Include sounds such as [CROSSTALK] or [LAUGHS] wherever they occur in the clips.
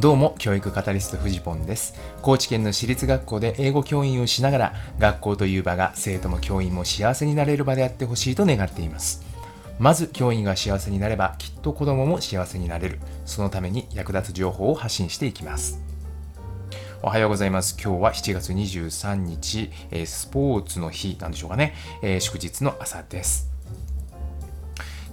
どうも、教育カタリストフジポンです。高知県の私立学校で英語教員をしながら、学校という場が生徒も教員も幸せになれる場であってほしいと願っています。まず、教員が幸せになれば、きっと子供も幸せになれる。そのために役立つ情報を発信していきます。おはようございます。今日は7月23日、えスポーツの日なんでしょうかね。え祝日の朝です。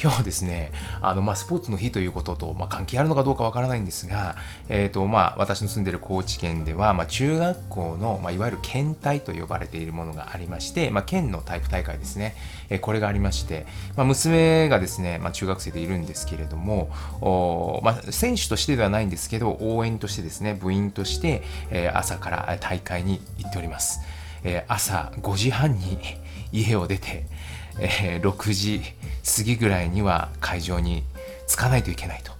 今日ですね、あの、まあ、スポーツの日ということと、まあ、関係あるのかどうかわからないんですが、えっ、ー、と、まあ、私の住んでいる高知県では、まあ、中学校の、まあ、いわゆる県体と呼ばれているものがありまして、まあ、県の体育大会ですね、えー、これがありまして、まあ、娘がですね、まあ、中学生でいるんですけれども、おまあ、選手としてではないんですけど、応援としてですね、部員として、えー、朝から大会に行っております。えー、朝5時半に家を出て、えー、6時次ぐらいには会場に着かないといけないと。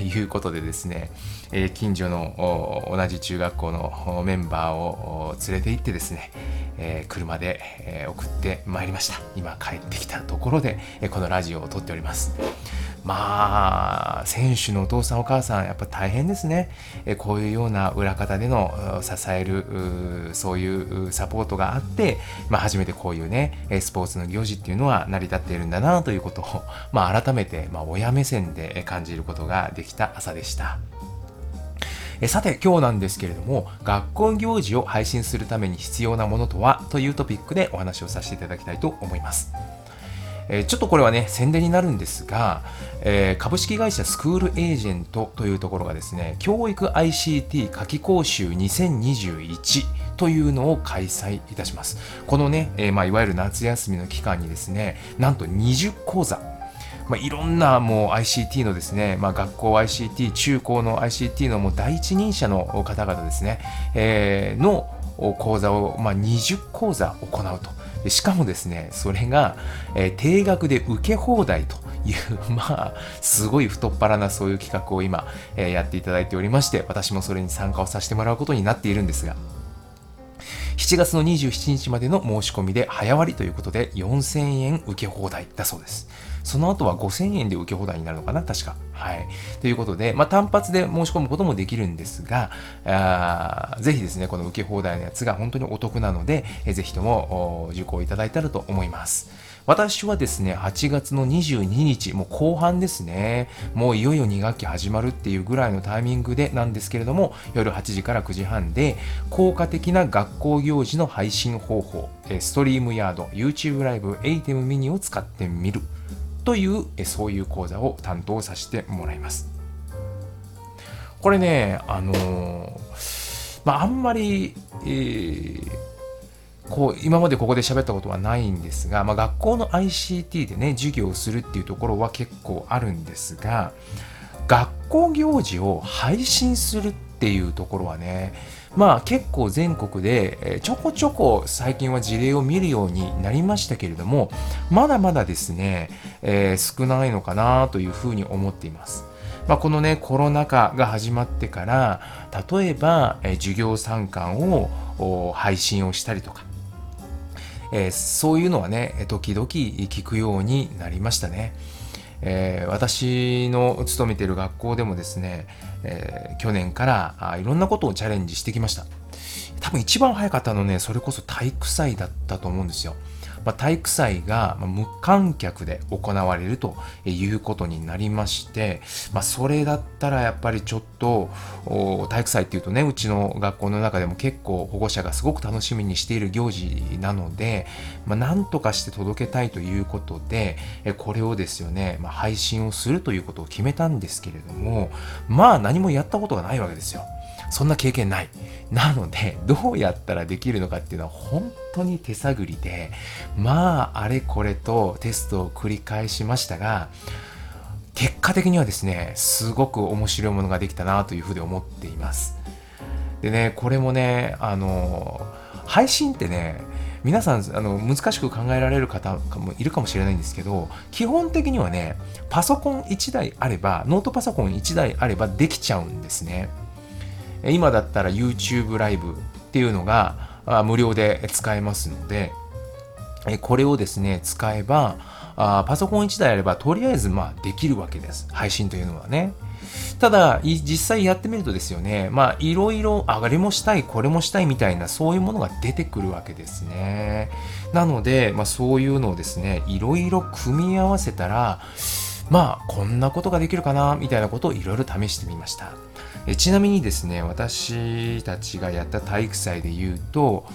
いうことでですね、え近所の同じ中学校のメンバーを連れて行ってですね、え車で、え送ってまいりました。今帰ってきたところで、えこのラジオを撮っております。まあ、選手のお父さんお母さん、やっぱ大変ですね。えこういうような裏方での支える、そういうサポートがあって、まあ、初めてこういうね、スポーツの行事っていうのは成り立っているんだなということを、[LAUGHS] まあ、改めて、まあ、親目線で感じることができた朝でした。えさて今日なんですけれども学校行事を配信するために必要なものとはというトピックでお話をさせていただきたいと思います。えちょっとこれはね、宣伝になるんですが、え、株式会社スクールエージェントというところがですね、教育 ICT 夏季講習2021というのを開催いたします。このね、えー、まあ、いわゆる夏休みの期間にですね、なんと20講座、まあ、いろんなもう ICT のですね、まあ、学校 ICT、中高の ICT のもう第一人者の方々ですね、えー、の講座を、ま、20講座行うと。しかもですね、それが、えー、定額で受け放題という、[LAUGHS] まあ、すごい太っ腹なそういう企画を今、えー、やっていただいておりまして、私もそれに参加をさせてもらうことになっているんですが、7月の27日までの申し込みで早割ということで4000円受け放題だそうです。その後は5000円で受け放題になるのかな確か。はい。ということで、まあ、単発で申し込むこともできるんですが、ぜひですね、この受け放題のやつが本当にお得なので、ぜひとも受講いただいたらと思います。私はですね、8月の22日、もう後半ですね、もういよいよ2学期始まるっていうぐらいのタイミングでなんですけれども、夜8時から9時半で、効果的な学校行事の配信方法、ストリームヤード、YouTube ライブ、エイテムミニを使ってみるというそういう講座を担当させてもらいます。これね、あのー、まあ、あんまり、えー、こう今までここで喋ったことはないんですが、まあ、学校の ICT でね授業をするっていうところは結構あるんですが学校行事を配信するっていうところはねまあ結構全国でちょこちょこ最近は事例を見るようになりましたけれどもまだまだですね、えー、少ないのかなというふうに思っています。まあ、このねコロナ禍が始まってから例えば、えー、授業参観を配信をしたりとか、えー、そういうのはね時々聞くようになりましたね。えー、私の勤めている学校でもですね、えー、去年からあいろんなことをチャレンジしてきました。多分一番早かったのね、それこそ体育祭だったと思うんですよ。まあ、体育祭が無観客で行われるということになりまして、まあ、それだったらやっぱりちょっと体育祭っていうとねうちの学校の中でも結構保護者がすごく楽しみにしている行事なので、まあ、なんとかして届けたいということでこれをですよね、まあ、配信をするということを決めたんですけれどもまあ何もやったことがないわけですよ。そんな経験ない。なので、どうやったらできるのかっていうのは本当に手探りで、まあ、あれこれとテストを繰り返しましたが、結果的にはですね、すごく面白いものができたなというふうに思っています。でね、これもね、あの、配信ってね、皆さんあの難しく考えられる方もいるかもしれないんですけど基本的にはねパソコン1台あればノートパソコン1台あればできちゃうんですね今だったら YouTube ライブっていうのが無料で使えますのでこれをですね使えばあパソコン1台あればとりあえずまあできるわけです。配信というのはね。ただ実際やってみるとですよねまあいろいろあれもしたいこれもしたいみたいなそういうものが出てくるわけですね。なので、まあ、そういうのをですねいろいろ組み合わせたらまあこんなことができるかなみたいなことをいろいろ試してみました。えちなみにですね私たちがやった体育祭で言うと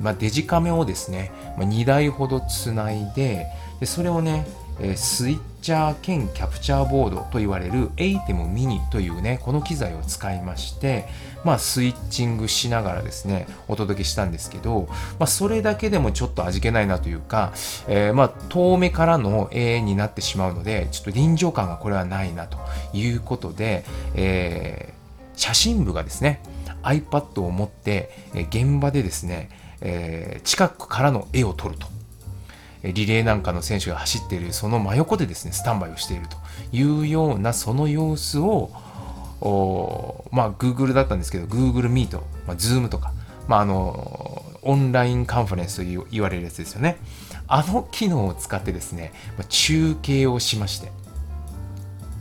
まあ、デジカメをですね、まあ、2台ほどつないででそれをねえスイッチャー兼キャプチャーボードと言われる ATEM mini というねこの機材を使いましてまあスイッチングしながらですねお届けしたんですけど、まあ、それだけでもちょっと味気ないなというか、えー、まあ遠目からの永遠になってしまうのでちょっと臨場感がこれはないなということで、えー、写真部がですね iPad を持って、現場でですね、えー、近くからの絵を撮ると。リレーなんかの選手が走っているその真横でですねスタンバイをしているというようなその様子をまあ Google だったんですけど Google Meet、まあ、Zoom とか、まあ、あのオンラインカンファレンスと言われるやつですよね。あの機能を使ってですね中継をしまして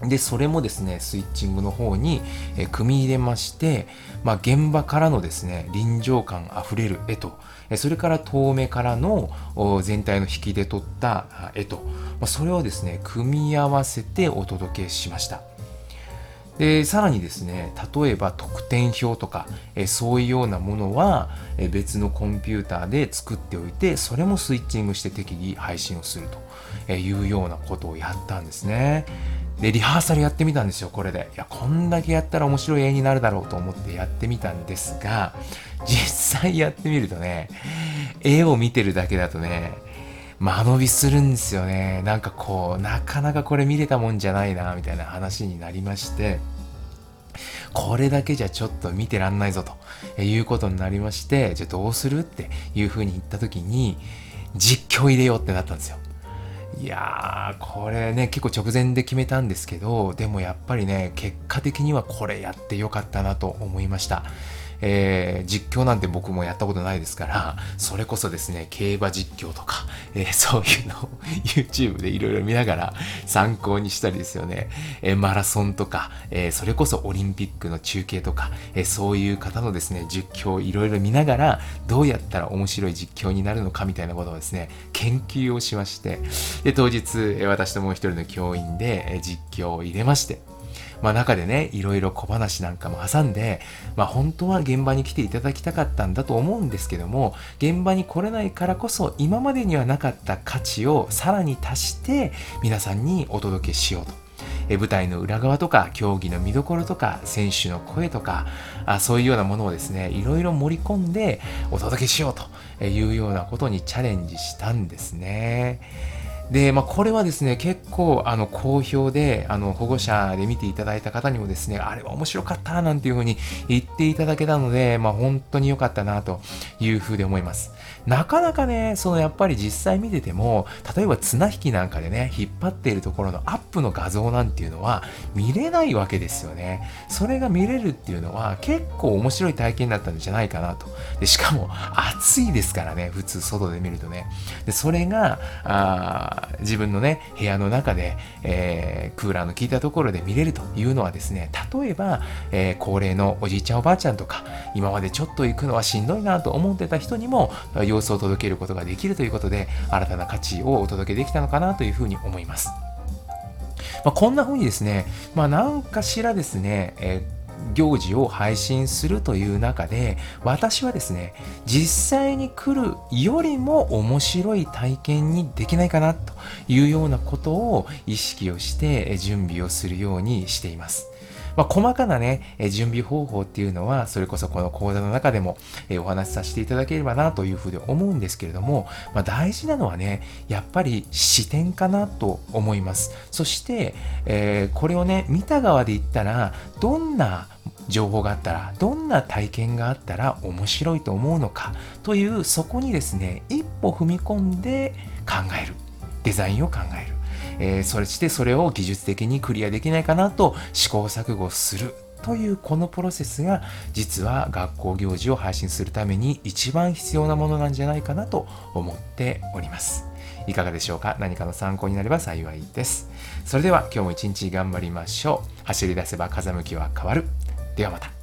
で、それもですね、スイッチングの方に、え組み入れまして、まあ、現場からのですね、臨場感あふれる絵と、えそれから遠目からの全体の引きで撮った絵と、まあ、それをですね、組み合わせてお届けしました。でさらにですね例えば得点表とかえそういうようなものはえ別のコンピューターで作っておいてそれもスイッチングして適宜配信をするというようなことをやったんですね。で、リハーサルやってみたんですよ、これで。いや、こんだけやったら面白い絵になるだろうと思ってやってみたんですが、実際やってみるとね、絵を見てるだけだとね、間延びするんですよね。なんかこう、なかなかこれ見れたもんじゃないな、みたいな話になりまして、これだけじゃちょっと見てらんないぞということになりまして、じゃあどうするっていう風に言った時に、実況入れようってなったんですよ。いやー、これね、結構直前で決めたんですけど、でもやっぱりね、結果的にはこれやってよかったなと思いました。えー、実況なんて僕もやったことないですから、それこそですね、競馬実況とか、えー、そういうのを [LAUGHS] YouTube でいろいろ見ながら参考にしたりですよね、えー、マラソンとか、えそれこそオリンピックの中継とか、えそういう方のですね、実況をいろいろ見ながら、どうやったら面白い実況になるのかみたいなことをですね、研究をしまして、で、当日、私ともう一人の教員で実況を入れまして、まあ、中でね、いろいろ小話なんかも挟んで、まあ、本当は現場に来ていただきたかったんだと思うんですけども、現場に来れないからこそ、今までにはなかった価値をさらに足して、皆さんにお届けしようと。え舞台の裏側とか競技の見どころとか選手の声とかあそういうようなものをですねいろいろ盛り込んでお届けしようというようなことにチャレンジしたんですね。で、まあ、これはですね、結構、あの、好評で、あの、保護者で見ていただいた方にもですね、あれは面白かったなんていうふうに言っていただけたので、まあ、本当に良かったなというふうで思います。なかなかね、そのやっぱり実際見てても、例えば綱引きなんかでね、引っ張っているところのアップの画像なんていうのは見れないわけですよね。それが見れるっていうのは結構面白い体験だったんじゃないかなと。でしかも暑いですからね、普通外で見るとね。でそれが、あ自分のね、部屋の中で、えー、クーラーの効いたところで見れるというのはですね、例えば、えー、高齢のおじいちゃんおばあちゃんとか、今までちょっと行くのはしんどいなと思ってた人にも、様子を届けることができるということで、新たな価値をお届けできたのかなというふうに思います。まあ、こんな風にですね、まあ、何かしらですね、えー行事を配信するという中で私はですね実際に来るよりも面白い体験にできないかなというようなことを意識をして準備をするようにしています。まあ、細かなね、準備方法っていうのは、それこそこの講座の中でも、えお話しさせていただければなというふうに思うんですけれども、まあ、大事なのはね、やっぱり視点かなと思います。そして、えー、これをね、見た側で言ったら、どんな情報があったらどんな体験があったら面白いと思うのかというそこにですね一歩踏み込んで考えるデザインを考えるえー、そしてそれを技術的にクリアできないかなと試行錯誤するというこのプロセスが実は学校行事を配信するために一番必要なものなんじゃないかなと思っております。いかがでしょうか？何かの参考になれば幸いです。それでは今日も一日頑張りましょう。走り出せば風向きは変わる。ではまた。